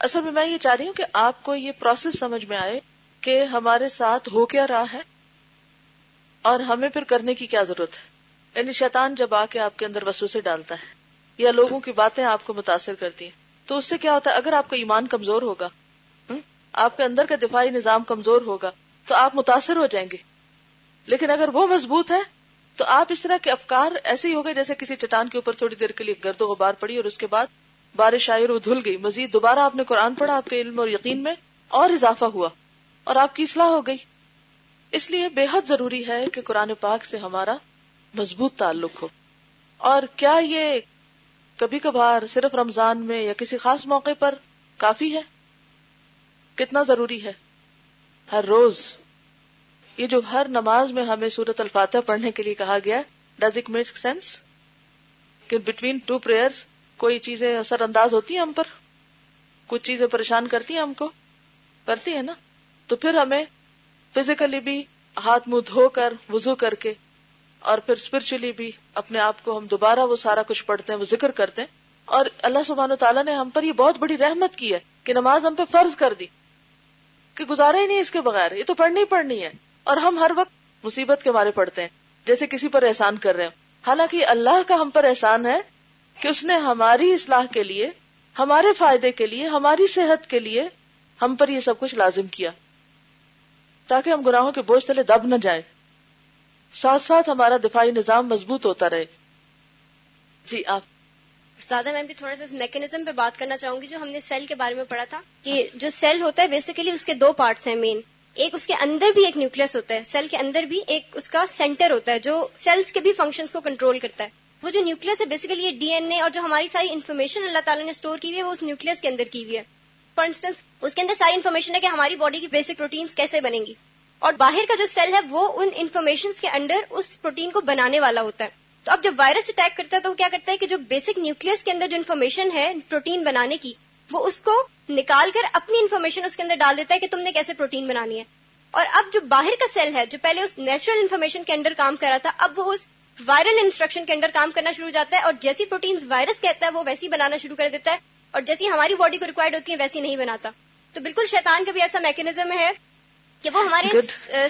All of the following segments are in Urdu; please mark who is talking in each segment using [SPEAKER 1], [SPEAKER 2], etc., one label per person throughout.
[SPEAKER 1] اصل میں میں یہ چاہ رہی ہوں کہ آپ کو یہ پروسیس سمجھ میں آئے کہ ہمارے ساتھ ہو کیا رہا ہے اور ہمیں پھر کرنے کی کیا ضرورت ہے۔ یعنی شیطان جب آ کے آپ کے اندر وسو سے ڈالتا ہے یا لوگوں کی باتیں آپ کو متاثر کرتی ہیں، تو اس سے کیا ہوتا ہے؟ اگر آپ کا ایمان کمزور ہوگا آپ کے اندر کا دفاعی نظام کمزور ہوگا، تو آپ متاثر ہو جائیں گے۔ لیکن اگر وہ مضبوط ہے، تو آپ اس طرح کے افکار ایسے ہی ہو گئے جیسے کسی چٹان کے اوپر تھوڑی دیر کے لیے گرد و غبار پڑی اور اس کے بعد بارش آئی اور وہ دھل گئی۔ مزید دوبارہ آپ نے قرآن پڑھا، آپ کے علم اور یقین میں اور اضافہ ہوا اور آپ کی اصلاح ہو گئی۔ اس لیے بے حد ضروری ہے کہ قرآن پاک سے ہمارا مضبوط تعلق ہو۔ اور کیا یہ کبھی کبھار صرف رمضان میں یا کسی خاص موقع پر کافی ہے؟ کتنا ضروری ہے؟ ہر روز۔ یہ جو ہر نماز میں ہمیں سورت الفاتح پڑھنے کے لیے کہا گیا ڈز اٹ میک سینس کہ بٹوین ٹو پریئر کوئی چیزیں اثر انداز ہوتی ہیں ہم پر؟ کچھ چیزیں پریشان کرتی ہیں ہم کو؟ کرتی ہے نا؟ تو پھر ہمیں فزیکلی بھی ہاتھ منہ دھو کر وزو کر کے اور پھر اسپرچلی بھی اپنے آپ کو ہم دوبارہ وہ سارا کچھ پڑھتے ہیں، وہ ذکر کرتے ہیں۔ اور اللہ سبحانہ تعالیٰ نے ہم پر یہ بہت بڑی رحمت کی ہے کہ نماز ہم پہ فرض کر دی، کہ گزارا ہی نہیں اس کے بغیر، یہ تو پڑھنی پڑھنی ہے۔ اور ہم ہر وقت مصیبت کے بارے پڑھتے ہیں، جیسے کسی پر احسان کر رہے ہیں حالانکہ اللہ کا ہم پر احسان ہے کہ اس نے ہماری اصلاح کے لیے، ہمارے فائدے کے لیے، ہماری صحت کے لیے ہم پر یہ سب کچھ لازم کیا۔ تاکہ ہم گناہوں کے بوجھ تلے دب نہ جائیں۔ ساتھ ساتھ ہمارا دفاعی نظام مضبوط ہوتا رہے۔ جی آپ۔
[SPEAKER 2] استاد میں بھی تھوڑا سا اس میکنزم پہ بات کرنا چاہوں گی جو ہم نے سیل کے بارے میں پڑھا تھا، کہ جو سیل ہوتا ہے بیسیکلی اس کے دو پارٹس ہیں مین ایک اس کے اندر بھی ایک نیوکلس ہوتا ہے۔ سیل کے اندر بھی ایک اس کا سینٹر ہوتا ہے، جو سیلس کے بھی فنکشنز کو کنٹرول کرتا ہے۔ وہ جو نیوکلس ہے بیسیکلی یہ ڈی این اے اور جو ہماری ساری انفارمیشن اللہ تعالیٰ نے اسٹور کی ہوئی ہے وہ اس نیوکلس کے اندر کی ہوئی ہے۔ فار انسٹنس اس کے اندر ساری انفارمیشن ہے کہ ہماری باڈی کی بیسک پروٹینس کیسے بنیں گی۔ اور باہر کا جو سیل ہے وہ ان انفارمیشن کے انڈر اس پروٹین کو بنانے والا ہوتا ہے۔ تو اب جب وائرس اٹیک کرتا ہے تو وہ کیا کرتا ہے کہ جو بیسک نیوکلس کے اندر جو انفارمیشن ہے پروٹین بنانے کی، وہ اس کو نکال کر اپنی انفارمیشن اس کے اندر ڈال دیتا ہے کہ تم نے کیسے پروٹین بنانی ہے۔ اور اب جو باہر کا سیل ہے، جو پہلے اس نیچرل انفارمیشن کے انڈر کام کر رہا تھا، اب وہ اس وائرل انسٹرکشن کے انڈر کام کرنا شروع ہو جاتا ہے اور جیسی پروٹین وائرس کہتا ہے وہ ویسی بنانا شروع کر دیتا ہے اور جیسی ہماری باڈی کو ریکوائرڈ ہوتی ہے ویسی نہیں بناتا۔ تو بالکل شیطان کا بھی ایسا میکنیزم ہے کہ وہ ہمارے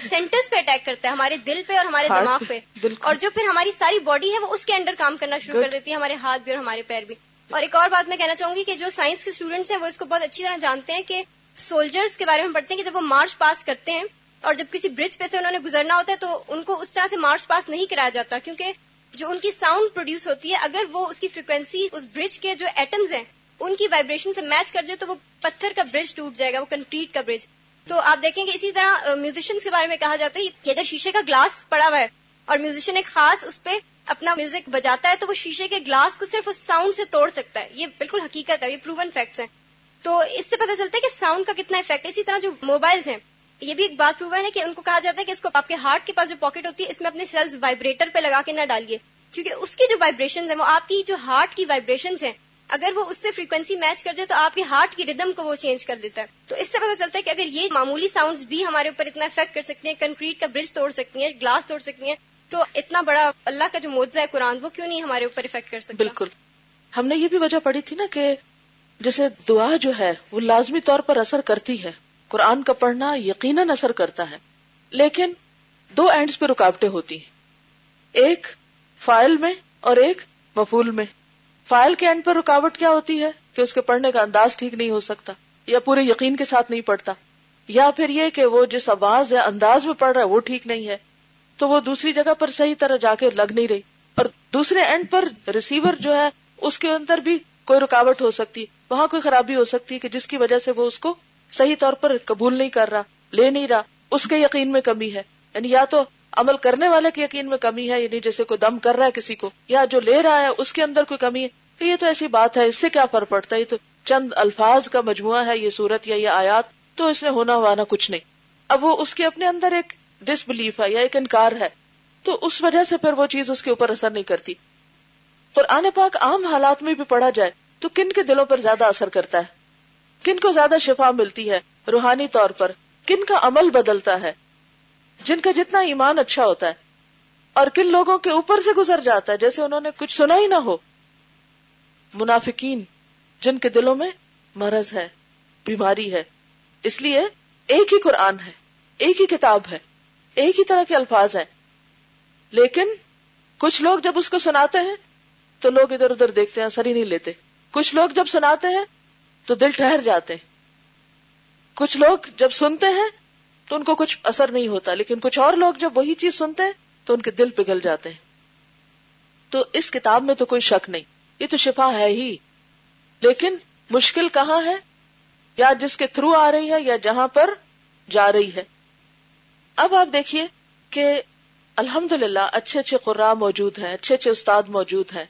[SPEAKER 2] سینٹرز پہ اٹیک کرتا ہے ہمارے دل پہ اور ہمارے دماغ پہ اور جو پھر ہماری ساری باڈی ہے وہ اس کے انڈر کام کرنا شروع کر دیتی ہے ہمارے ہاتھ بھی اور ہمارے پیر بھی۔ اور ایک اور بات میں کہنا چاہوں گی کہ جو سائنس کے اسٹوڈینٹس ہیں وہ اس کو بہت اچھی طرح جانتے ہیں کہ سولجرز کے بارے میں پڑھتے ہیں کہ جب وہ مارچ پاس کرتے ہیں اور جب کسی برج پہ سے انہوں نے گزرنا ہوتا ہے تو ان کو اس طرح سے مارچ پاس نہیں کرایا جاتا، کیونکہ جو ان کی ساؤنڈ پروڈیوس ہوتی ہے، اگر وہ اس کی فریکوینسی اس برج کے جو ایٹمز ہیں، ان کی وائبریشن سے میچ کر جائے تو وہ پتھر کا برج ٹوٹ جائے گا، وہ کنکریٹ کا برج تو آپ دیکھیں گے اسی طرح uh, میوزیشین کے بارے میں کہا جاتا ہے کہ اگر شیشے کا گلاس پڑا ہوا ہے اور میوزیشین ایک خاص اس پہ اپنا میوزک بجاتا ہے، تو وہ شیشے کے گلاس کو صرف اس ساؤنڈ سے توڑ سکتا ہے۔ یہ بالکل حقیقت ہے، یہ پروون فیکٹس ہیں۔ تو اس سے پتہ چلتا ہے کہ ساؤنڈ کا کتنا افیکٹ ہے۔ اسی طرح جو موبائلز ہیں یہ بھی ایک بات پروون ہے کہ ان کو کہا جاتا ہے کہ اس کو آپ کے ہارٹ کے پاس جو پاکٹ ہوتی ہے، اس میں اپنے سیلز وائبریٹر پہ لگا کے نہ ڈالیے۔ کیونکہ اس کی جو وائبریشن ہیں، وہ آپ کی جو ہارٹ کی وائبریشن ہیں، اگر وہ اس سے فریکوینسی میچ کر جائے تو آپ کے ہارٹ کی ردم کو وہ چینج کر دیتا ہے۔ تو اس سے پتا چلتا ہے کہ اگر یہ معمولی ساؤنڈز بھی ہمارے اوپر اتنا افیکٹ کر سکتے ہیں کنکریٹ کا برج توڑ سکتی ہیں گلاس توڑ سکتی ہیں، تو اتنا بڑا اللہ کا جو موضوع ہے قرآن، وہ کیوں نہیں ہمارے اوپر افیکٹ کر سکتا؟
[SPEAKER 1] بالکل۔ ہم نے یہ بھی وجہ پڑھی تھی نا کہ جیسے دعا جو ہے، وہ لازمی طور پر اثر کرتی ہے۔ قرآن کا پڑھنا یقیناً اثر کرتا ہے۔ لیکن دو اینڈز پہ رکاوٹیں ہوتی ہیں۔ ایک فائل میں اور ایک مفول میں۔ فائل کے اینڈ پر رکاوٹ کیا ہوتی ہے کہ اس کے پڑھنے کا انداز ٹھیک نہیں ہو سکتا یا پورے یقین کے ساتھ نہیں پڑھتا۔ یا پھر یہ کہ وہ جس آواز یا انداز میں پڑھ رہا ہے وہ ٹھیک نہیں ہے۔ تو وہ دوسری جگہ پر صحیح طرح جا کے لگ نہیں رہی۔ اور دوسرے اینڈ پر ریسیور جو ہے، اس کے اندر بھی کوئی رکاوٹ ہو سکتی، وہاں کوئی خرابی ہو سکتی ہے کہ جس کی وجہ سے وہ اس کو صحیح طور پر قبول نہیں کر رہا، لے نہیں رہا، اس کے یقین میں کمی ہے۔ یعنی یا تو عمل کرنے والے کے یقین میں کمی ہے یعنی جیسے کوئی دم کر رہا ہے کسی کو، یا جو لے رہا ہے اس کے اندر کوئی کمی ہے، تو یہ تو ایسی بات ہے، اس سے کیا فرق پڑتا ہے؟ یہ تو چند الفاظ کا مجموعہ ہے، یہ صورت یا یہ آیات، تو اس نے ہونا ہوا کچھ نہیں۔ اب وہ اس کے اپنے اندر ایک ڈس بلیف ہے یا ایک انکار ہے، تو اس وجہ سے پھر وہ چیز اس کے اوپر اثر نہیں کرتی۔ قرآن پاک عام حالات میں بھی پڑھا جائے، تو کن کے دلوں پر زیادہ اثر کرتا ہے؟ کن کو زیادہ شفا ملتی ہے روحانی طور پر؟ کن کا عمل بدلتا ہے؟ جن کا جتنا ایمان اچھا ہوتا ہے۔ اور کن لوگوں کے اوپر سے گزر جاتا ہے جیسے انہوں نے کچھ سنا ہی نہ ہو؟ منافقین، جن کے دلوں میں مرض ہے، بیماری ہے، اس لیے ایک ہی قرآن ہے، ایک ہی کتاب ہے، ایک ہی طرح کے الفاظ ہیں۔ لیکن کچھ لوگ جب اس کو سناتے ہیں تو لوگ ادھر ادھر دیکھتے ہیں اثر ہی نہیں لیتے۔ کچھ لوگ جب سناتے ہیں تو دل ٹھہر جاتے ہیں۔ کچھ لوگ جب سنتے ہیں تو ان کو کچھ اثر نہیں ہوتا، لیکن کچھ اور لوگ جب وہی چیز سنتے ہیں تو ان کے دل پگھل جاتے ہیں۔ تو اس کتاب میں تو کوئی شک نہیں، یہ تو شفا ہے ہی۔ لیکن مشکل کہاں ہے؟ یا جس کے تھرو آ رہی ہے یا جہاں پر جا رہی ہے۔ اب آپ دیکھیے کہ الحمد للہ اچھے اچھے قرآ موجود ہیں، اچھے اچھے استاد موجود ہیں۔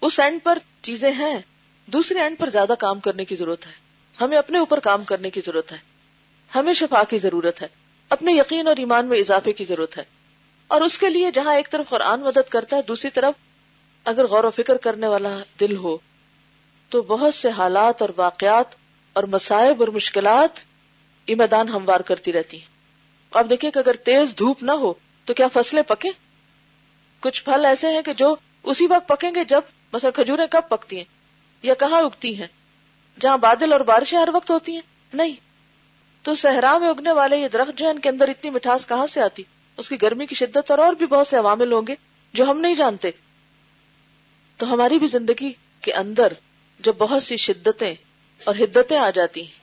[SPEAKER 1] اس اینڈ پر چیزیں ہیں۔ دوسرے اینڈ پر زیادہ کام کرنے کی ضرورت ہے۔ ہمیں اپنے اوپر کام کرنے کی ضرورت ہے۔ ہمیں شفا کی ضرورت ہے۔ اپنے یقین اور ایمان میں اضافے کی ضرورت ہے۔ اور اس کے لیے جہاں ایک طرف قرآن مدد کرتا ہے، دوسری طرف اگر غور و فکر کرنے والا دل ہو، تو بہت سے حالات اور واقعات اور مسائب اور مشکلات یہ میدان ہموار کرتی رہتی ہیں۔ آپ دیکھیں کہ اگر تیز دھوپ نہ ہو، تو کیا فصلیں پکیں؟ کچھ پھل ایسے ہیں کہ جو اسی وقت پکیں گے جب مثلا کھجوریں کب پکتی ہیں؟ یا کہاں اگتی ہیں؟ جہاں بادل اور بارشیں ہر وقت ہوتی ہیں؟ نہیں۔ تو صحرا میں اگنے والے یہ درخت جو ہے ان کے اندر اتنی مٹھاس کہاں سے آتی؟ اس کی گرمی کی شدت اور اور بھی بہت سے عوامل ہوں گے جو ہم نہیں جانتے۔ تو ہماری بھی زندگی کے اندر جب بہت سی شدتیں اور حدتیں آ جاتی ہیں،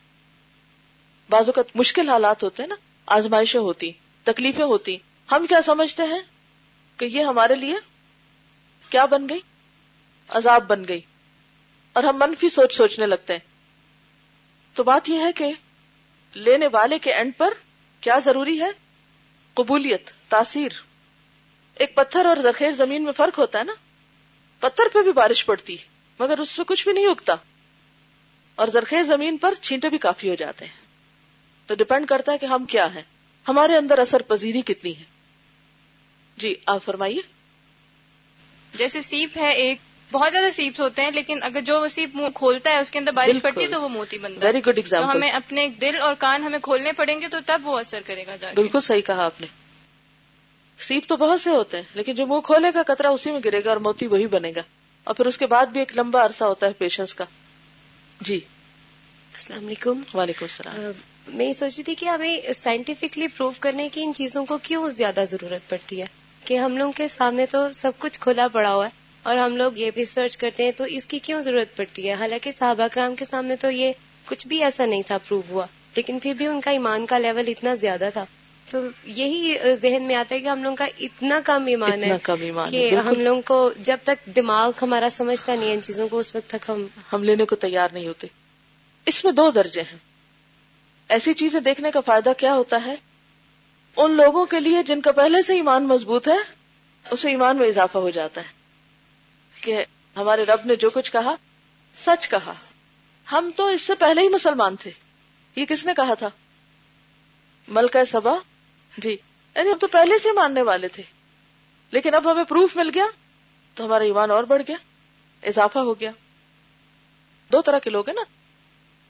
[SPEAKER 1] بعض اوقات مشکل حالات ہوتے ہیں نا، آزمائشیں ہوتی، تکلیفیں ہوتی۔ ہم کیا سمجھتے ہیں کہ یہ ہمارے لیے کیا بن گئی؟ عذاب بن گئی۔ اور ہم منفی سوچ سوچنے لگتے ہیں۔ تو بات یہ ہے کہ لینے والے کے اینڈ پر کیا ضروری ہے؟ قبولیت، تاثیر۔ ایک پتھر اور زخیر زمین میں فرق ہوتا ہے نا۔ پتھر پہ بھی بارش پڑتی، مگر اس پہ کچھ بھی نہیں اگتا۔ اور زرخیز زمین پر چھینٹے بھی کافی ہو جاتے ہیں۔ تو ڈپینڈ کرتا ہے کہ ہم کیا ہیں۔ ہمارے اندر اثر پذیری کتنی ہے۔ جی آپ فرمائیے۔
[SPEAKER 3] جیسے سیپ ہے ایک بہت زیادہ سیپس ہوتے ہیں لیکن اگر جو وہ سیپ منہ کھولتا ہے اس کے اندر بارش پڑتی ہے تو وہ موتی بنتا
[SPEAKER 1] ہے. ویری گڈ
[SPEAKER 3] ایگزامپل ہمیں اپنے دل اور کان ہمیں کھولنے پڑیں گے تو تب وہ اثر کرے گا
[SPEAKER 1] بالکل صحیح کہا آپ نے. سیپ تو بہت سے ہوتے ہیں لیکن جو منہ کھولے گا کترا اسی میں گرے گا اور موتی وہی بنے گا. اور پھر اس کے بعد بھی ایک لمبا عرصہ ہوتا ہے پیشنس کا. جی.
[SPEAKER 4] السلام علیکم.
[SPEAKER 1] وعلیکم السلام.
[SPEAKER 4] میں یہ سوچ رہی تھی کہ ہمیں سائنٹیفکلی پروو کرنے کی ان چیزوں کو کیوں زیادہ ضرورت پڑتی ہے؟ کہ ہم لوگوں کے سامنے تو سب کچھ کھلا پڑا ہوا ہے. اور ہم لوگ یہ بھی سرچ کرتے ہیں تو اس کی کیوں ضرورت پڑتی ہے؟ حالانکہ صحابہ کرام کے سامنے تو یہ کچھ بھی ایسا نہیں تھا پروو ہوا لیکن پھر بھی ان کا ایمان کا لیول اتنا زیادہ تھا۔ تو یہی ذہن میں آتا ہے کہ ہم لوگوں کا اتنا کم ایمان ہے کہ ہم لوگوں کو جب تک دماغ ہمارا سمجھتا نہیں ان چیزوں کو اس وقت تک ہم
[SPEAKER 1] ہم لینے کو تیار نہیں ہوتے۔ اس میں دو درجے ہیں۔ ایسی چیزیں دیکھنے کا فائدہ کیا ہوتا ہے؟ ان لوگوں کے لیے جن کا پہلے سے ایمان مضبوط ہے اسے ایمان میں اضافہ ہو جاتا ہے۔ کہ ہمارے رب نے جو کچھ کہا، سچ کہا۔ ہم تو اس سے پہلے ہی مسلمان تھے۔ یہ کس نے کہا تھا؟ ملکہ سبا؟ جی یعنی ہم تو پہلے سے ماننے والے تھے۔ لیکن اب ہمیں پروف مل گیا، تو ہمارا ایمان اور بڑھ گیا، اضافہ ہو گیا۔ دو طرح کے لوگ ہیں نا۔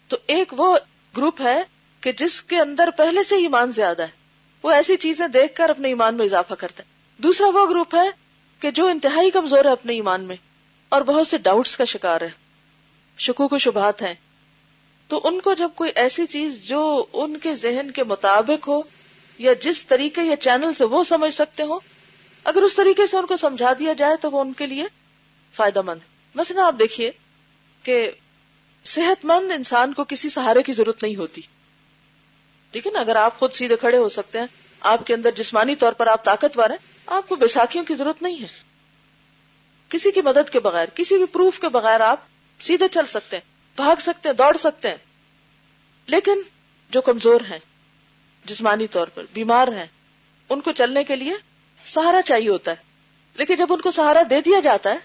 [SPEAKER 1] تو ایک وہ گروپ ہے کہ جس کے اندر پہلے سے ایمان زیادہ ہے۔ وہ ایسی چیزیں دیکھ کر اپنے ایمان میں اضافہ کرتا ہے۔ دوسرا وہ گروپ ہے کہ جو انتہائی کمزور ہے اپنے ایمان میں اور بہت سے ڈاؤٹس کا شکار ہے شکو کو شبہات ہیں۔ تو ان کو جب کوئی ایسی چیز جو ان کے ذہن کے مطابق ہو یا جس طریقے یا چینل سے وہ سمجھ سکتے ہو اگر اس طریقے سے ان کو سمجھا دیا جائے تو وہ ان کے لیے فائدہ مند بس نا آپ دیکھیے کہ صحت مند انسان کو کسی سہارے کی ضرورت نہیں ہوتی۔ ٹھیک ہے نا؟ اگر آپ خود سیدھے کھڑے ہو سکتے ہیں، آپ کے اندر جسمانی طور پر آپ طاقتور ہیں آپ کو بیساکھیوں کی ضرورت نہیں ہے۔ کسی کی مدد کے بغیر، کسی بھی پروف کے بغیر آپ سیدھے چل سکتے ہیں، بھاگ سکتے ہیں، دوڑ سکتے ہیں۔ لیکن جو کمزور ہیں، جسمانی طور پر، بیمار ہیں، ان کو چلنے کے لیے سہارا چاہیے ہوتا ہے۔ لیکن جب ان کو سہارا دے دیا جاتا ہے،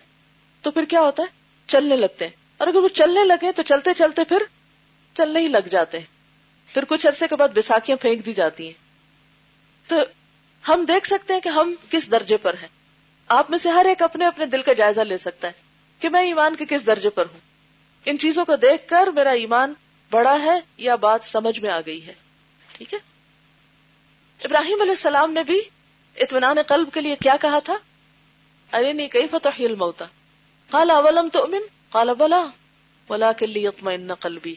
[SPEAKER 1] تو پھر کیا ہوتا ہے؟ چلنے لگتے ہیں۔ اور اگر وہ چلنے لگے، تو چلتے چلتے پھر چلنے ہی لگ جاتے ہیں۔ پھر کچھ عرصے کے بعد بیساکیاں پھینک دی جاتی ہیں۔ تو ہم دیکھ سکتے ہیں کہ ہم کس درجے پر ہیں۔ آپ میں سے ہر ایک اپنے اپنے دل کا جائزہ لے سکتا ہے کہ میں ایمان کے کس درجے پر ہوں۔ ان چیزوں کو دیکھ کر میرا ایمان بڑا ہے یا بات سمجھ میں آ گئی ہے۔ ٹھیک ہے؟ ابراہیم علیہ السلام نے بھی اطمینان قلب کے لیے کیا کہا تھا؟ ارے نہیں کئی فتح الموتا قال اولم تؤمن؟ قال بلا ولا کلی قلبی۔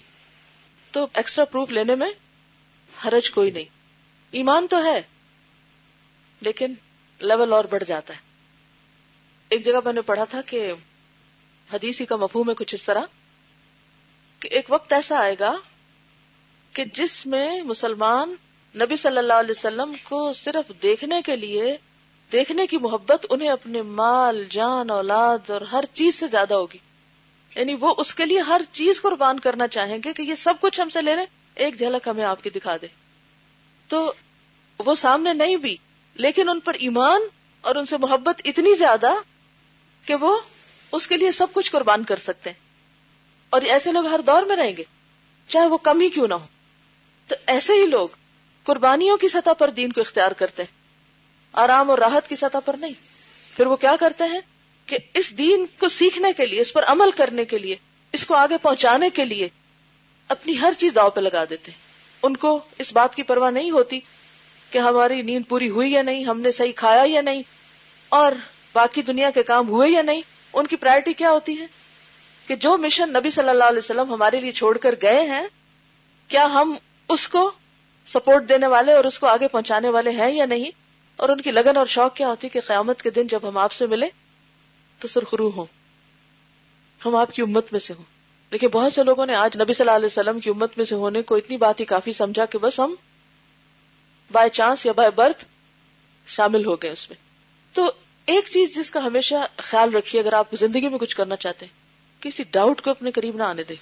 [SPEAKER 1] تو ایکسٹرا پروف لینے میں حرج کوئی نہیں۔ ایمان تو ہے۔ لیکن لیول اور بڑھ جاتا ہے۔ ایک جگہ میں نے پڑھا تھا کہ حدیثی کا مفہوم ہے کچھ اس طرح کہ ایک وقت ایسا آئے گا کہ جس میں مسلمان نبی صلی اللہ علیہ وسلم کو صرف دیکھنے کے لیے، دیکھنے کی محبت انہیں اپنے مال، جان، اولاد اور ہر چیز سے زیادہ ہوگی۔ یعنی وہ اس کے لیے ہر چیز قربان کرنا چاہیں گے کہ یہ سب کچھ ہم سے لے لیں ایک جھلک ہمیں آپ کی دکھا دے۔ تو وہ سامنے نہیں بھی لیکن ان پر ایمان اور ان سے محبت اتنی زیادہ کہ وہ اس کے لیے سب کچھ قربان کر سکتے ہیں۔ اور ایسے لوگ ہر دور میں رہیں گے، چاہے وہ کم ہی کیوں نہ ہو۔ تو ایسے ہی لوگ قربانیوں کی سطح پر دین کو اختیار کرتے ہیں، آرام اور راحت کی سطح پر نہیں۔ پھر وہ کیا کرتے ہیں؟ کہ اس دین کو سیکھنے کے لیے، اس پر عمل کرنے کے لیے، اس کو آگے پہنچانے کے لیے اپنی ہر چیز داؤ پہ لگا دیتے ہیں۔ ان کو اس بات کی پرواہ نہیں ہوتی کہ ہماری نیند پوری ہوئی یا نہیں، ہم نے صحیح کھایا یا نہیں، اور باقی دنیا کے کام ہوئے یا نہیں، ان کی پرائرٹی کیا ہوتی ہے؟ کہ جو مشن نبی صلی اللہ علیہ وسلم ہمارے لیے چھوڑ کر گئے ہیں، کیا ہم اس کو سپورٹ دینے والے اور اس کو آگے پہنچانے والے ہیں یا نہیں؟ اور ان کی لگن اور شوق کیا ہوتی کہ قیامت کے دن جب ہم آپ سے ملے تو سرخرو ہوں۔ ہم آپ کی امت میں سے ہوں۔ لیکن بہت سے لوگوں نے آج نبی صلی اللہ علیہ وسلم کی امت میں سے ہونے کو اتنی بات ہی کافی سمجھا کہ بس ہم بائی چانس یا بائی برتھ شامل ہو گئے اس میں۔ تو ایک چیز جس کا ہمیشہ خیال رکھیے اگر آپ زندگی میں کچھ کرنا چاہتے ہیں، کسی ڈاؤٹ کو اپنے قریب نہ آنے دے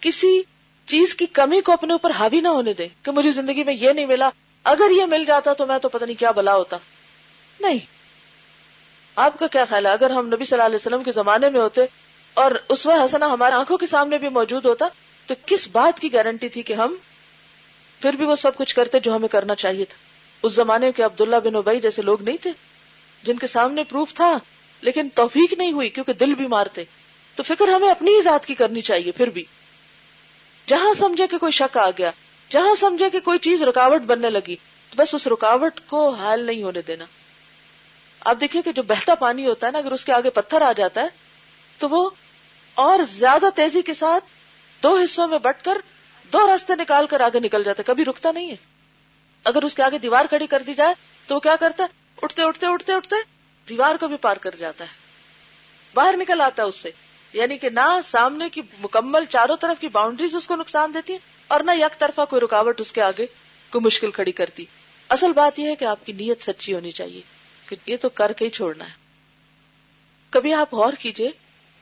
[SPEAKER 1] کسی چیز کی کمی کو اپنے اوپر حاوی نہ ہونے دے کہ مجھے زندگی میں یہ نہیں ملا، اگر یہ مل جاتا تو میں تو پتہ نہیں کیا بلا ہوتا۔ نہیں۔ آپ کا کیا خیال ہے؟ اگر ہم نبی صلی اللہ علیہ وسلم کے زمانے میں ہوتے اور اس وقت حسنا ہمارے آنکھوں کے سامنے بھی موجود ہوتا، تو کس بات کی گارنٹی تھی کہ ہم پھر بھی وہ سب کچھ کرتے جو ہمیں کرنا چاہیے تھا۔ اس زمانے کے عبداللہ بن اوبئی جیسے لوگ نہیں تھے، جن کے سامنے پروف تھا، لیکن توفیق نہیں ہوئی کیونکہ دل بھی مارتے تو فکر ہمیں اپنی ہی ذات کی کرنی چاہیے پھر بھی۔ جہاں سمجھے کہ کوئی شک آ گیا، جہاں سمجھے کہ کوئی چیز رکاوٹ بننے لگی تو بس اس رکاوٹ کو حال نہیں ہونے دینا۔ آپ دیکھیے کہ جو بہتا پانی ہوتا ہے نا، اگر اس کے آگے پتھر آ جاتا ہے، تو وہ اور زیادہ تیزی کے ساتھ دو حصوں میں بٹ کر دو راستے نکال کر آگے نکل جاتا ہے، کبھی رکتا نہیں ہے۔ اگر اس کے آگے دیوار کھڑی کر دی جائے تو وہ کیا کرتا ہے؟ اٹھتے اٹھتے اٹھتے اٹھتے دیوار کو بھی پار کر جاتا ہے۔ باہر نکل آتا ہے اس سے۔ یعنی کہ نہ سامنے کی مکمل چاروں طرف کی باؤنڈریز اس کو نقصان دیتی اور نہ یک طرفہ کوئی رکاوٹ اس کے آگے کوئی مشکل کھڑی کرتی۔ اصل بات یہ ہے کہ آپ کی نیت سچی ہونی چاہیے کہ یہ تو کر کے ہی چھوڑنا ہے۔ کبھی آپ غور کیجیے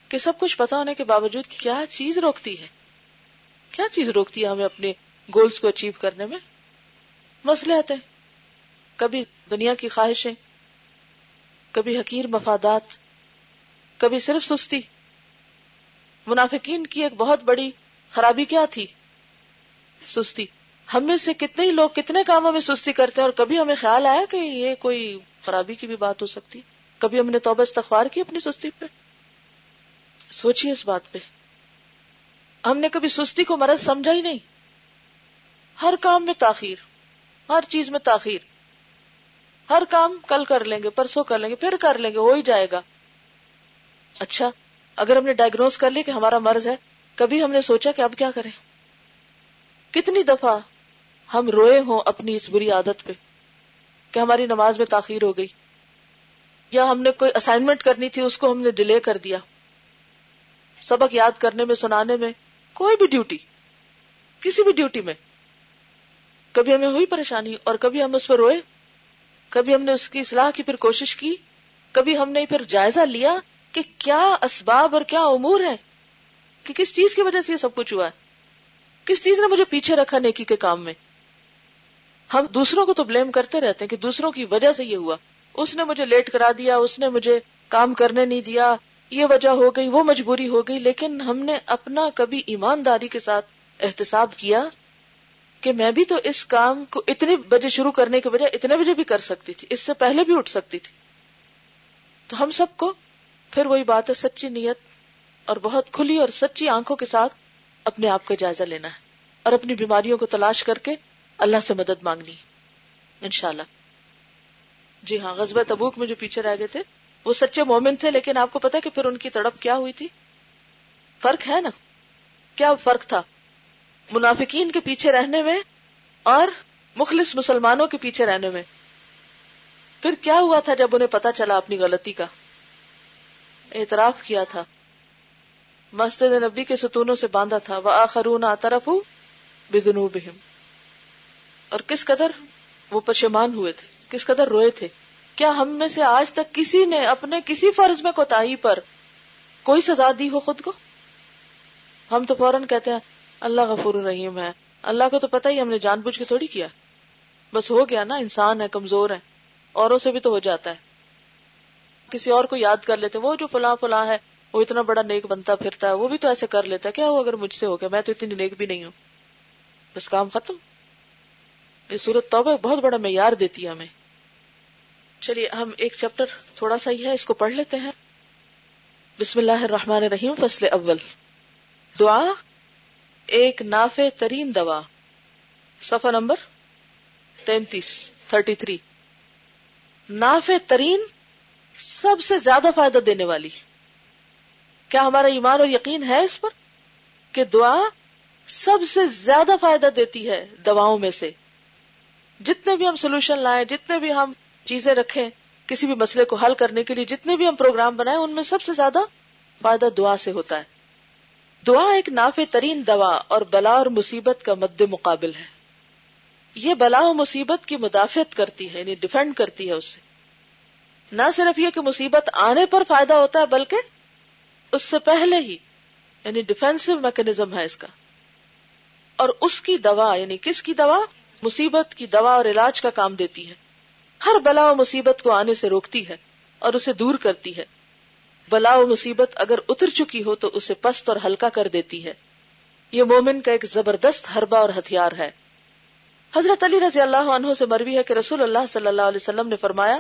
[SPEAKER 1] کہ سب کچھ پتا ہونے کے باوجود کیا چیز روکتی ہے۔ کیا چیز روکتی ہے ہمیں اپنے گولز کو اچیو کرنے میں؟ مسئلے آتے ہیں کبھی دنیا کی خواہشیں، کبھی حقیر مفادات، کبھی صرف سستی۔ منافقین کی ایک بہت بڑی خرابی کیا تھی؟ سستی۔ ہم میں سے کتنے ہی لوگ کتنے کاموں میں سستی کرتے ہیں اور کبھی ہمیں خیال آیا کہ یہ کوئی خرابی کی بھی بات ہو سکتی؟ کبھی ہم نے توبہ استغفار کی اپنی سستی پہ؟ سوچیے اس بات پہ۔ ہم نے کبھی سستی کو مرض سمجھا ہی نہیں۔ ہر کام میں تاخیر، ہر چیز میں تاخیر۔ ہر کام کل کر لیں گے، پرسوں کر لیں گے، پھر کر لیں گے، ہو ہی جائے گا۔ اچھا اگر ہم نے ڈائگنوز کر لی کہ ہمارا مرض ہے، کبھی ہم نے سوچا کہ اب کیا کریں؟ کتنی دفعہ ہم روئے ہوں اپنی اس بری عادت پہ کہ ہماری نماز میں تاخیر ہو گئی۔ یا ہم نے کوئی اسائنمنٹ کرنی تھی، اس کو ہم نے ڈیلے کر دیا۔ سبق یاد کرنے میں، سنانے میں کوئی بھی ڈیوٹی، کسی بھی ڈیوٹی میں، کبھی ہمیں ہوئی پریشانی اور کبھی ہم اس پہ روئے، کبھی ہم نے اس کی اصلاح کی پھر کوشش کی، کبھی ہم نے پھر جائزہ لیا کہ کیا اسباب اور کیا امور ہے کہ کس چیز کی وجہ سے یہ سب کچھ ہوا ہے؟ کس چیز نے مجھے پیچھے رکھا نیکی کے کام میں؟ ہم دوسروں کو تو بلیم کرتے رہتے ہیں کہ دوسروں کی وجہ سے یہ ہوا۔ اس نے مجھے لیٹ کرا دیا، اس نے مجھے کام کرنے نہیں دیا یہ وجہ ہو گئی، وہ مجبوری ہو گئی، لیکن ہم نے اپنا کبھی ایمانداری کے ساتھ احتساب کیا کہ میں بھی تو اس کام کو اتنے بجے شروع کرنے کے بجائے اتنے بجے بھی کر سکتی تھی، اس سے پہلے بھی اٹھ سکتی تھی۔ تو ہم سب کو پھر وہی بات ہے، سچی نیت اور بہت کھلی اور سچی آنکھوں کے ساتھ اپنے آپ کا جائزہ لینا ہے اور اپنی بیماریوں کو تلاش کر کے اللہ سے مدد مانگنی انشاءاللہ۔ جی ہاں غزبہ تبوک میں جو پیچھے رہ گئے تھے وہ سچے مومن تھے لیکن آپ کو پتا کہ پھر ان کی تڑپ کیا ہوئی تھی؟ فرق ہے نا؟ کیا فرق تھا؟ منافقین کے پیچھے رہنے میں اور مخلص مسلمانوں کے پیچھے رہنے میں؟ پھر کیا ہوا تھا جب انہیں پتا چلا اپنی غلطی کا؟ اعتراف کیا تھا۔ مسجد نبی کے ستونوں سے باندھا تھا۔ وہ آخرون طرف بہم اور کس قدر وہ پشمان ہوئے تھے؟ کس قدر روئے تھے؟ کیا ہم میں سے آج تک کسی نے اپنے کسی فرض میں کوتا پر کوئی سزا دی ہو خود کو؟ ہم تو فوراً کہتے ہیں، اللہ غفور الرحیم ہے۔ اللہ کو تو پتہ ہی ہم نے جان بوجھ کے تھوڑی کیا۔ بس ہو گیا نا، انسان ہے، کمزور ہے۔ اوروں سے بھی تو ہو جاتا ہے۔ کسی اور کو یاد کر لیتے، وہ جو فلاں فلاں ہے، وہ اتنا بڑا نیک بنتا پھرتا ہے، وہ بھی تو ایسے کر لیتا ہے۔ کیا وہ اگر مجھ سے ہو گیا، میں تو اتنی نیک بھی نہیں ہوں۔ بس کام ختم۔ یہ صورت توبہ بہت بڑا معیار دیتی ہے ہمیں۔ چلیے، ہم ایک چیپٹر تھوڑا سا ہی ہے، اس کو پڑھ لیتے ہیں۔ بسم اللہ الرحمن الرحیم، فصل اول۔ دعا، ایک نافع ترین دوا۔ صفحہ نمبر تینتیس، تھرٹی تھری۔ نافع ترین سب سے زیادہ فائدہ دینے والی۔ کیا ہمارا ایمان اور یقین ہے اس پر کہ دعا سب سے زیادہ فائدہ دیتی ہے دواؤں میں سے؟ جتنے بھی ہم سولوشن لائیں، جتنے بھی ہم چیزیں رکھیں کسی بھی مسئلے کو حل کرنے کے لیے، جتنے بھی ہم پروگرام بنائیں، ان میں سب سے زیادہ فائدہ دعا سے ہوتا ہے۔ دعا ایک نافع ترین دوا اور بلا اور مصیبت کا مد مقابل ہے۔ یہ بلا و مصیبت کی مدافعت کرتی ہے یعنی ڈیفینڈ کرتی ہے اس سے نہ صرف یہ کہ مصیبت آنے پر فائدہ ہوتا ہے، بلکہ اس سے پہلے ہی یعنی ڈیفینسو میکنیزم ہے اس کا۔ اور اس کی دوا یعنی کس کی دوا؟ مصیبت کی دوا اور علاج کا کام دیتی ہے۔ ہر بلا و مصیبت کو آنے سے روکتی ہے اور اسے دور کرتی ہے۔ بلا و مصیبت اگر اتر چکی ہو تو اسے پست اور ہلکا کر دیتی ہے۔ یہ مومن کا ایک زبردست حربہ اور ہتھیار ہے۔ حضرت علی رضی اللہ عنہ سے مروی ہے کہ رسول اللہ صلی اللہ علیہ وسلم نے فرمایا،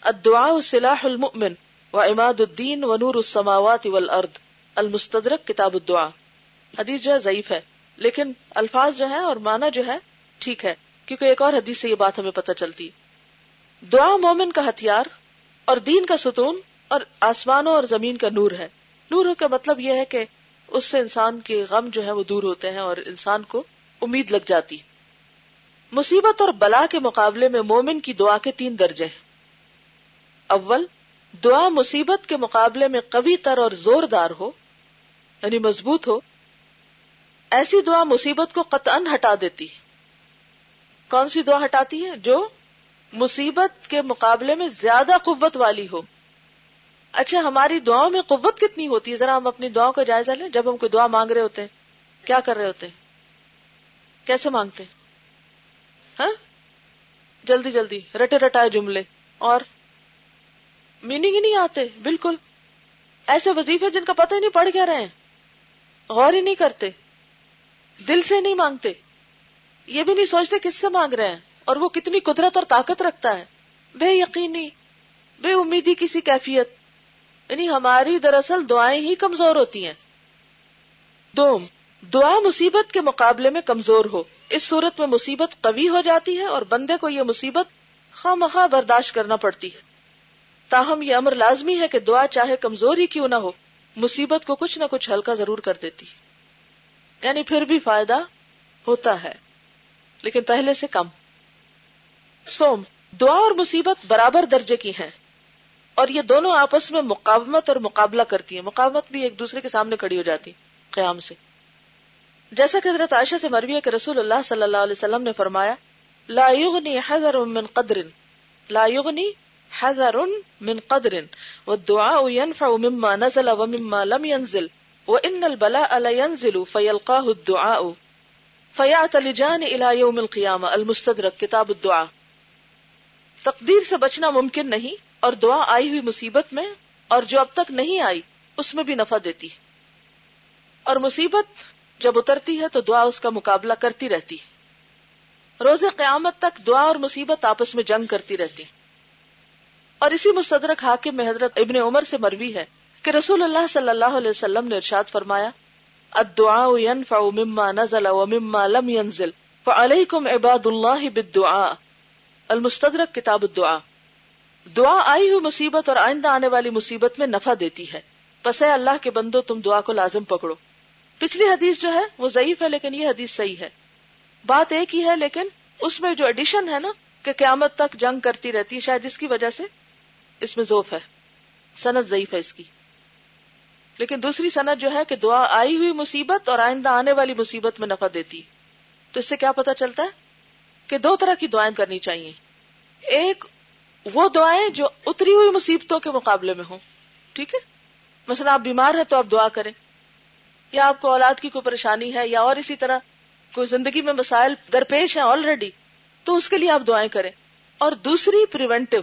[SPEAKER 1] الدعاء سلاح المؤمن و اماد الدین و نور السماوات والارض، المستدرک کتاب الدعاء۔ حدیث جو ہے ضعیف ہے، لیکن الفاظ جو ہے اور معنی جو ہے ٹھیک ہے، کیونکہ ایک اور حدیث سے یہ بات ہمیں پتہ چلتی۔ دعا مومن کا ہتھیار اور دین کا ستون اور آسمانوں اور زمین کا نور ہے۔ نور کا مطلب یہ ہے کہ اس سے انسان کے غم جو ہے وہ دور ہوتے ہیں اور انسان کو امید لگ جاتی۔ مصیبت اور بلا کے مقابلے میں مومن کی دعا کے تین درجے ہیں۔ اول، دعا مصیبت کے مقابلے میں قوی تر اور زوردار ہو یعنی مضبوط ہو۔ ایسی دعا مصیبت کو قطعا ہٹا دیتی۔ ہے کون سی دعا ہٹاتی ہے؟ جو مصیبت کے مقابلے میں زیادہ قوت والی ہو۔ اچھا ہماری دعاؤں میں قوت کتنی ہوتی ہے؟ ذرا ہم اپنی دعاؤں کا جائزہ لیں۔ جب ہم کوئی دعا مانگ رہے ہوتے ہیں، کیا کر رہے ہوتے ہیں؟ کیسے مانگتے؟ ہاں؟ جلدی جلدی، رٹے رٹائے جملے۔ اور میننگ ہی نہیں آتے، بالکل۔ ایسے وظیفے جن کا پتہ ہی نہیں، پڑھ کیا رہے غور ہی نہیں کرتے۔ دل سے نہیں مانگتے۔ یہ بھی نہیں سوچتے کس سے مانگ رہے ہیں۔ اور وہ کتنی قدرت اور طاقت رکھتا ہے۔ بے یقینی، بے امیدی کسی کیفیت۔ یعنی ہماری دراصل دعائیں ہی کمزور ہوتی ہیں۔ دوم، دعا مصیبت کے مقابلے میں کمزور ہو۔ اس صورت میں مصیبت قوی ہو جاتی ہے اور بندے کو یہ مصیبت خواہ مخواہ برداشت کرنا پڑتی ہے۔ تاہم، یہ امر لازمی ہے کہ دعا چاہے کمزور ہی کیوں نہ ہو، مصیبت کو کچھ نہ کچھ ہلکا ضرور کر دیتی۔ یعنی پھر بھی فائدہ ہوتا ہے، لیکن پہلے سے کم۔ سوم دعا اور مصیبت برابر درجے کی ہیں اور یہ دونوں آپس میں مقابمت اور مقابلہ کرتی ہیں۔ مقابمت بھی ایک دوسرے کے سامنے کھڑی ہو جاتی قیام سے۔ جیسا کہ حضرت عائشہ سے مروی ہے کہ رسول اللہ صلی اللہ علیہ وسلم نے فرمایا، لا يغني حذر من قدر لا يغني حذر من قدر والدعاء ينفع مما نزل ومما لم ينزل وان البلاء لا ينزل فيلقاه الدعاء فيعتلجان الى يوم القيامه المستدرك كتاب الدعاء۔ تقدیر سے بچنا ممکن نہیں اور دعا آئی ہوئی مصیبت میں اور جو اب تک نہیں آئی، اس میں بھی نفع دیتی ہے۔ اور مصیبت جب اترتی ہے تو دعا اس کا مقابلہ کرتی رہتی ہے۔ روز قیامت تک دعا اور مصیبت آپس میں جنگ کرتی رہتی اور اسی مستدرک حاکم میں حضرت ابن عمر سے مروی ہے کہ رسول اللہ صلی اللہ علیہ وسلم نے ارشاد فرمایا، الدعاء ينفع مما نزل ومما لم ينزل فعليكم عباد الله بالدعاء۔ المستدرک کتاب الدعا دعا آئی ہوئی مصیبت اور آئندہ آنے والی مصیبت میں نفع دیتی ہے۔ پس اے اللہ کے بندو، تم دعا کو لازم پکڑو۔ پچھلی حدیث جو ہے، وہ ضعیف ہے، لیکن یہ حدیث صحیح ہے۔ بات ایک ہی ہے، لیکن اس میں جو ایڈیشن ہے نا، کہ قیامت تک جنگ کرتی رہتی ہے شاید اس کی وجہ سے اس میں ذوف ہے۔ صنعت ضعیف ہے اس کی۔ لیکن دوسری صنعت جو ہے کہ دعا آئی ہوئی مصیبت اور آئندہ آنے والی مصیبت میں نفع دیتی۔ تو اس سے کیا پتا چلتا ہے؟ کہ دو طرح کی دعائیں کرنی چاہیے۔ ایک وہ دعائیں جو اتری ہوئی مصیبتوں کے مقابلے میں ہوں۔ ٹھیک ہے؟ مثلا آپ بیمار ہیں تو آپ دعا کریں۔ یا آپ کو اولاد کی کوئی پریشانی ہے یا اور اسی طرح کوئی زندگی میں مسائل درپیش ہیں آلریڈی تو اس کے لیے آپ دعائیں کریں۔ اور دوسری پریونٹیو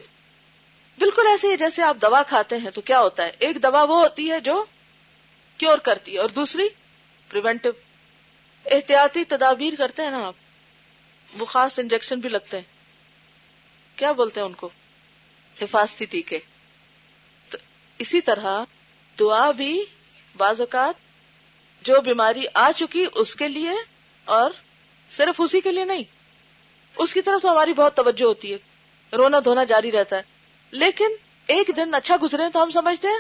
[SPEAKER 1] بالکل ایسے ہی جیسے آپ دوا کھاتے ہیں تو کیا ہوتا ہے؟ ایک دوا وہ ہوتی ہے جو کیور کرتی ہے اور دوسری پریونٹیو احتیاطی تدابیر کرتے ہیں نا آپ۔ وہ خاص انجیکشن بھی لگتے ہیں۔ کیا بولتے ہیں ان کو؟ حفاظتی ٹیکے۔ تو اسی طرح دعا بھی بعض اوقات جو بیماری آ چکی اس کے لیے اور صرف اسی کے لیے نہیں، اس کی طرف تو ہماری بہت توجہ ہوتی ہے۔ رونا دھونا جاری رہتا ہے۔ لیکن ایک دن اچھا گزرے تو ہم سمجھتے ہیں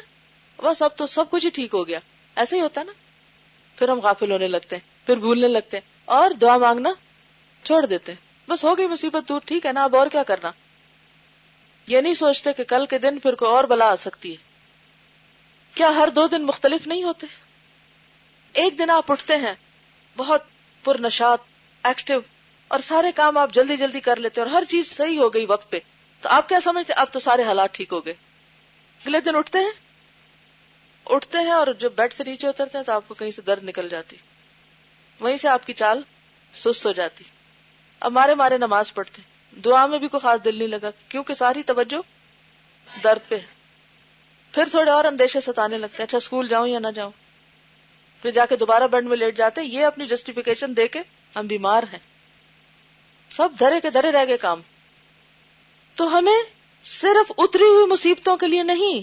[SPEAKER 1] بس اب تو سب کچھ ہی ٹھیک ہو گیا۔ ایسا ہی ہوتا ہے نا۔ پھر ہم غافل ہونے لگتے ہیں، پھر بھولنے لگتے ہیں۔ اور دعا مانگنا چھوڑ دیتے ہیں بس ہو گئی مصیبت دور، ٹھیک ہے نا، اب اور کیا کرنا؟ یہ نہیں سوچتے کہ کل کے دن پھر کوئی اور بلا آ سکتی ہے۔ کیا ہر دو دن مختلف نہیں ہوتے؟ ایک دن آپ اٹھتے ہیں، بہت پر نشات ایکٹیو اور سارے کام آپ جلدی جلدی کر لیتے اور ہر چیز صحیح ہو گئی وقت پہ۔ تو آپ کیا سمجھتے؟ اب تو سارے حالات ٹھیک ہو گئے۔ اگلے دن اٹھتے ہیں؟ اٹھتے ہیں اور جب بیڈ سے نیچے اترتے ہیں تو آپ کو کہیں سے درد نکل جاتی۔ وہیں سے آپ کی چال سست ہو جاتی۔ اب مارے مارے نماز پڑھتے دعا میں بھی کوئی خاص دل نہیں لگا، کیونکہ ساری توجہ درد پہ پھر تھوڑے اور اندیشے ستانے لگتے ہیں اچھا اسکول جاؤں یا نہ جاؤں۔ پھر جا کے دوبارہ بیڈ میں لیٹ جاتے یہ اپنی جسٹیفیکیشن دے کے ہم بیمار ہیں۔ سب دھرے کے دھرے رہ گئے کام۔ تو ہمیں صرف اتری ہوئی مصیبتوں کے لیے نہیں،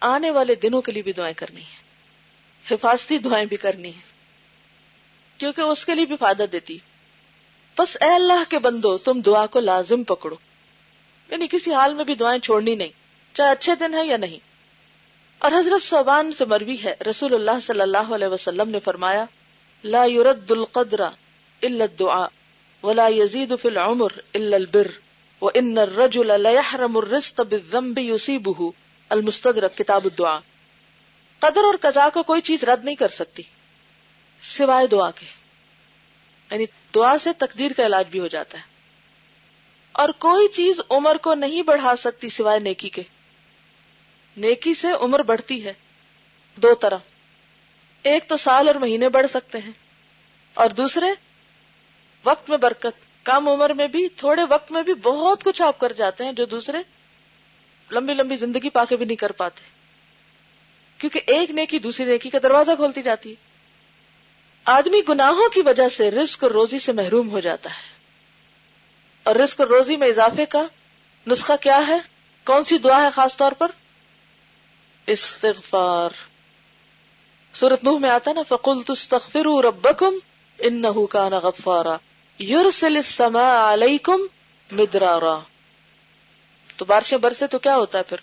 [SPEAKER 1] آنے والے دنوں کے لیے بھی دعائیں کرنی ہے حفاظتی دعائیں بھی کرنی ہے کیونکہ اس کے لیے بھی فائدہ دیتی۔ بس اے اللہ کے بندو، تم دعا کو لازم پکڑو۔ یعنی کسی حال میں بھی دعائیں چھوڑنی نہیں، چاہے اچھے دن ہے یا نہیں۔ اور حضرت صوبان سے مروی ہے، رسول اللہ صلی اللہ علیہ وسلم نے فرمایا، لا يرد القدر الا الدعاء ولا يزيد في العمر الا البر وان الرجل لا يحرم الرزق بالذنب يصيبه المستدرک کتاب الدعاء۔ قدر اور قضا کو کوئی چیز رد نہیں کر سکتی، سوائے دعا کے۔ یعنی دعا سے تقدیر کا علاج بھی ہو جاتا ہے۔ اور کوئی چیز عمر کو نہیں بڑھا سکتی سوائے نیکی کے۔ نیکی سے عمر بڑھتی ہے۔ دو طرح۔ ایک تو سال اور مہینے بڑھ سکتے ہیں۔ اور دوسرے، وقت میں برکت۔ کم عمر میں بھی، تھوڑے وقت میں بھی بہت کچھ آپ کر جاتے ہیں جو دوسرے لمبی لمبی زندگی پا کے بھی نہیں کر پاتے۔ کیونکہ ایک نیکی دوسری نیکی کا دروازہ کھولتی جاتی ہے۔ آدمی گناہوں کی وجہ سے رزق اور روزی سے محروم ہو جاتا ہے۔ اور رزق اور روزی میں اضافے کا نسخہ کیا ہے؟ کون سی دعا ہے خاص طور پر؟ استغفار۔ سورت نوح میں آتا نا فقل تستغفروا ربکم انہو کان غفارا۔ یرسل السماء علیکم مدرارا۔ تو بارشیں برسے تو کیا ہوتا ہے پھر؟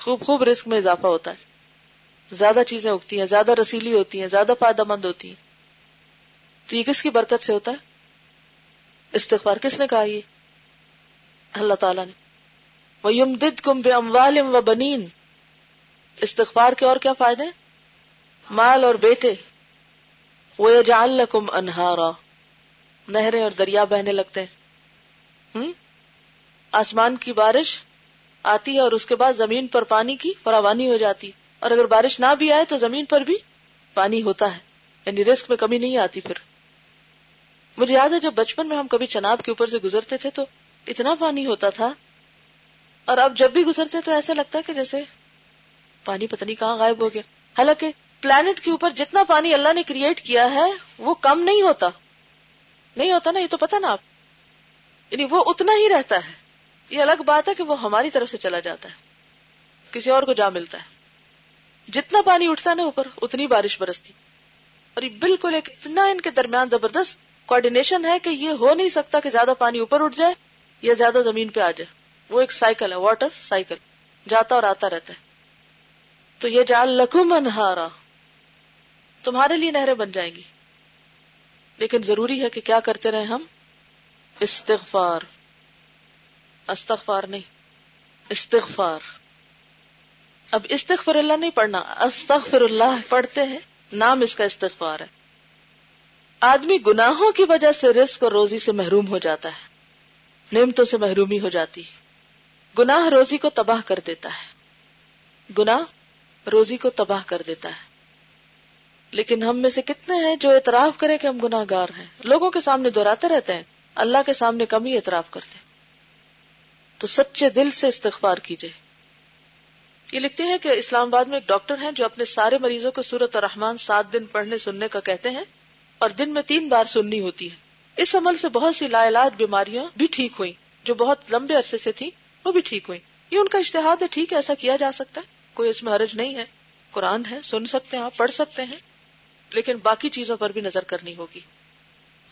[SPEAKER 1] خوب خوب رزق میں اضافہ ہوتا ہے۔ زیادہ چیزیں اگتی ہیں، زیادہ رسیلی ہوتی ہیں، زیادہ فائدہ مند ہوتی ہیں۔ تو یہ کس کی برکت سے ہوتا ہے؟ استغفار، کس نے کہا یہ؟ اللہ تعالیٰ نے۔ وَيُمْدِدْكُمْ بِأَمْوَالٍ وَبَنِينَ۔ استغفار کے اور کیا فائدے مال اور بیٹے۔ وہ جال لکم انہارا نہریں اور دریا بہنے لگتے ہیں۔ آسمان کی بارش آتی ہے اور اس کے بعد زمین پر پانی کی فراوانی ہو جاتی۔ اور اگر بارش نہ بھی آئے تو زمین پر بھی پانی ہوتا ہے۔ یعنی رسک میں کمی نہیں آتی پھر۔ مجھے یاد ہے جب بچپن میں ہم کبھی چناب کے اوپر سے گزرتے تھے تو اتنا پانی ہوتا تھا۔ اور اب جب بھی گزرتے تو ایسا لگتا ہے کہ جیسے پانی پتہ نہیں کہاں غائب ہو گیا۔ حالانکہ پلانٹ کے اوپر جتنا پانی اللہ نے کریٹ کیا ہے وہ کم نہیں ہوتا۔ نہیں ہوتا نا، یہ تو پتا نا آپ۔ یعنی وہ اتنا ہی رہتا ہے۔ یہ الگ بات ہے کہ وہ ہماری طرف سے چلا جاتا ہے۔ کسی اور کو جا ملتا ہے۔ جتنا پانی اٹھتا ہے نا اوپر، اتنی بارش برستی۔ اور یہ بالکل ایک اتنا ان کے درمیان زبردست کوآڈینیشن ہے کہ یہ ہو نہیں سکتا کہ زیادہ پانی اوپر اٹھ جائے یا زیادہ زمین پہ آ جائے۔ وہ ایک سائیکل ہے واٹر سائیکل جاتا اور آتا رہتا ہے۔ تو یہ جال لکھم انہارا۔ تمہارے لیے نہریں بن جائیں گی۔ لیکن ضروری ہے کہ کیا کرتے رہے ہم؟ استغفار۔ استغفار نہیں، استغفار۔ اب استغفر اللہ نہیں پڑھنا استغفر اللہ پڑھتے ہیں، نام اس کا استغفار ہے۔ آدمی گناہوں کی وجہ سے رزق اور روزی سے محروم ہو جاتا ہے، نعمتوں سے محرومی ہو جاتی گناہ روزی کو تباہ کر دیتا ہے۔ گناہ روزی کو تباہ کر دیتا ہے۔ لیکن ہم میں سے کتنے ہیں جو اعتراف کریں کہ ہم گناہ گار ہیں۔ لوگوں کے سامنے دہراتے رہتے ہیں، اللہ کے سامنے کم ہی اعتراف کرتے ہیں۔ تو سچے دل سے استغفار کیجیے یہ لکھتے ہیں کہ اسلام آباد میں ایک ڈاکٹر ہیں جو اپنے سارے مریضوں کو سورت اور رحمان سات دن پڑھنے سننے کا کہتے ہیں اور دن میں تین بار سننی ہوتی ہے۔ اس عمل سے بہت سی لا علاج بیماریاں بھی ٹھیک ہوئی جو بہت لمبے عرصے سے تھی وہ بھی ٹھیک ہوئی یہ ان کا اشتہاد ہے، ٹھیک ہے، ایسا کیا جا سکتا ہے؟ کوئی اس میں حرج نہیں ہے۔ قرآن ہے، سن سکتے ہیں آپ، پڑھ سکتے ہیں۔ لیکن باقی چیزوں پر بھی نظر کرنی ہوگی۔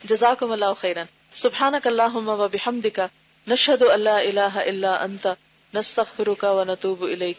[SPEAKER 1] جزاک اللہ خیرن سبحان اللہ و بحمدک۔ نشہد اللہ الہ الا انت، نستغفرک و نتوب الیک۔